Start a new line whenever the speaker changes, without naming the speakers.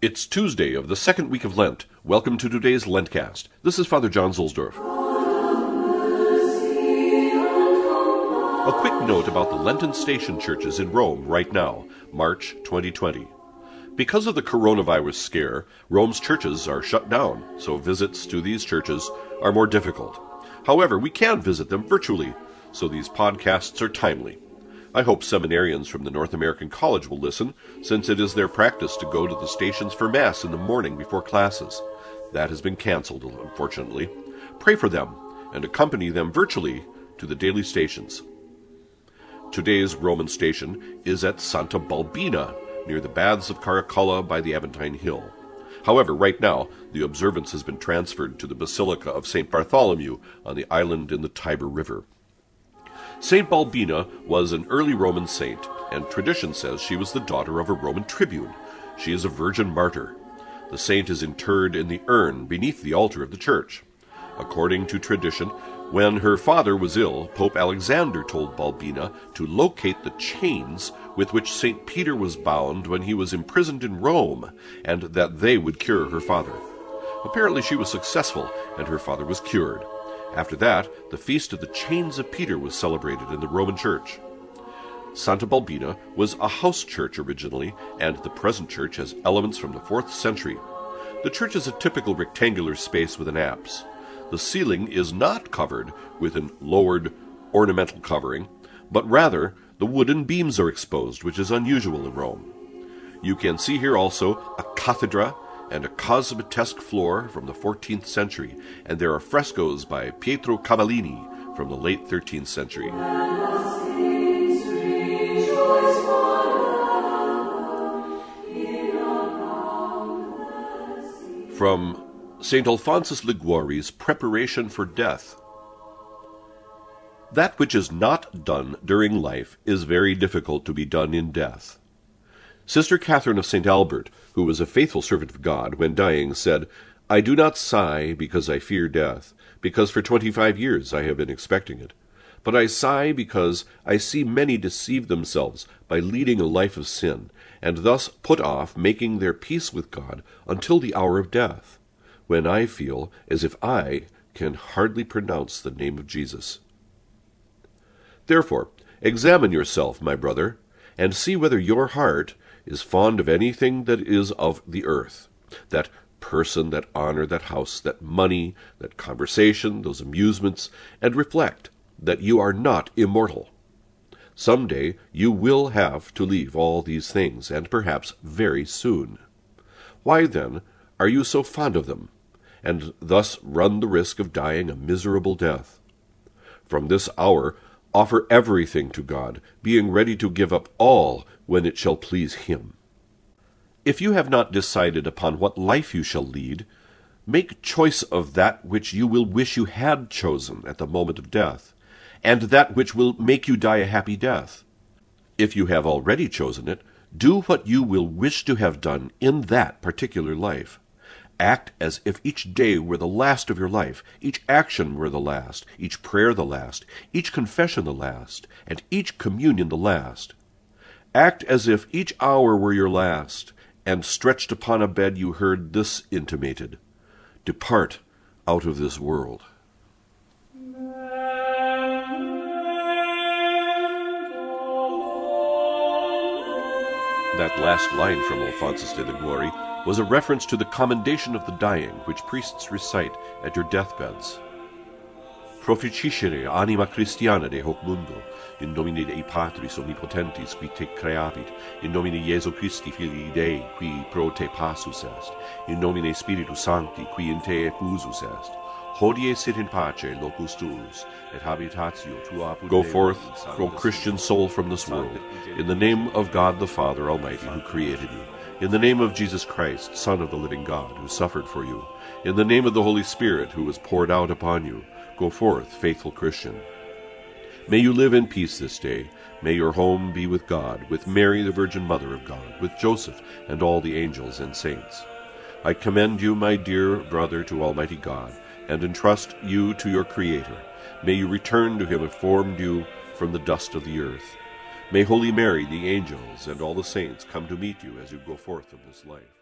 It's Tuesday of the second week of Lent. Welcome to today's LENTCAzT. This is Father John Zuhlsdorf. A quick note about the Lenten station churches in Rome right now, March 2020. Because of the coronavirus scare, Rome's churches are shut down, so visits to these churches are more difficult. However, we can visit them virtually, so these podcasts are timely. I hope seminarians from the North American College will listen, since it is their practice to go to the stations for Mass in the morning before classes. That has been canceled, unfortunately. Pray for them and accompany them virtually to the daily stations. Today's Roman station is at Santa Balbina, near the Baths of Caracalla by the Aventine Hill. However, right now, the observance has been transferred to the Basilica of St. Bartholomew on the island in the Tiber River. St. Balbina was an early Roman saint, and tradition says she was the daughter of a Roman tribune. She is a virgin martyr. The saint is interred in the urn beneath the altar of the church. According to tradition, when her father was ill, Pope Alexander told Balbina to locate the chains with which St. Peter was bound when he was imprisoned in Rome, and that they would cure her father. Apparently, she was successful, and her father was cured. After that, the feast of the Chains of Peter was celebrated in the Roman Church. Santa Balbina was a house church originally, and the present church has elements from the 4th century. The church is a typical rectangular space with an apse. The ceiling is not covered with an lowered ornamental covering, but rather the wooden beams are exposed, which is unusual in Rome. You can see here also a cathedra and a cosmatesque floor from the 14th century, and there are frescoes by Pietro Cavallini from the late 13th century. From St. Alphonsus Liguori's Preparation for Death. That which is not done during life is very difficult to be done in death. Sister Catherine of St. Albert, who was a faithful servant of God, when dying, said, I do not sigh because I fear death, because for twenty five years I have been expecting it. But I sigh because I see many deceive themselves by leading a life of sin, and thus put off making their peace with God until the hour of death, when I feel as if I can hardly pronounce the name of Jesus. Therefore, examine yourself, my brother, and see whether your heart is fond of anything that is of the earth, that person, that honor, that house, that money, that conversation, those amusements, and reflect that you are not immortal. Some day you will have to leave all these things, and perhaps very soon. Why, then, are you so fond of them, and thus run the risk of dying a miserable death? From this hour offer everything to God, being ready to give up all when it shall please him. If you have not decided upon what life you shall lead, make choice of that which you will wish you had chosen at the moment of death, and that which will make you die a happy death. If you have already chosen it, do what you will wish to have done in that particular life. Act as if each day were the last of your life, each action were the last, each prayer the last, each confession the last, and each communion the last. Act as if each hour were your last, and stretched upon a bed you heard this intimated Depart out of this world. That last line from Alphonsus de la Liguori was a reference to the commendation of the dying, which priests recite at your deathbeds. Proficiscere anima Christiana de hoc mundo, in nomine Dei Patris omnipotentis, qui te creavit, in nomine Iesu Christi Filii Dei, qui pro te passus est, in nomine Spiritus Sancti, qui in te effusus est, hodie sit in pace locus tuus, et habitatio tua Go forth, O Christian soul from this world, in the name of God the Father Almighty, who created you, in the name of Jesus Christ, Son of the living God, who suffered for you, in the name of the Holy Spirit, who was poured out upon you, Go forth, faithful Christian. May you live in peace this day. May your home be with God, with Mary, the Virgin Mother of God, with Joseph and all the angels and saints. I commend you, my dear brother, to Almighty God, and entrust you to your Creator. May you return to him who formed you from the dust of the earth. May Holy Mary, the angels, and all the saints come to meet you as you go forth of this life.